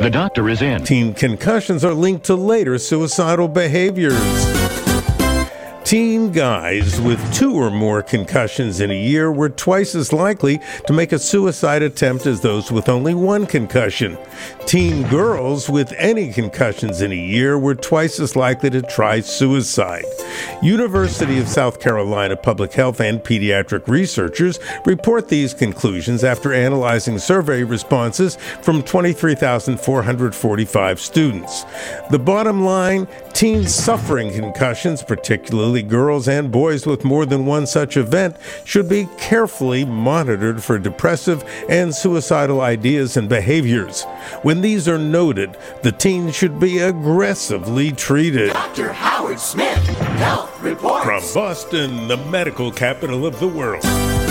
The doctor is in. Teen concussions are linked to later suicidal behaviors. Teen guys with two or more concussions in a year were twice as likely to make a suicide attempt as those with only one concussion. Teen girls with any concussions in a year were twice as likely to try suicide. University of South Carolina public health and pediatric researchers report these conclusions after analyzing survey responses from 23,445 students. The bottom line teens suffering concussions, particularly girls and boys with more than one such event, should be carefully monitored for depressive and suicidal ideas and behaviors. When these are noted, the teen should be aggressively treated. Dr. Howard Smith, Health Reports. From Boston, the medical capital of the world.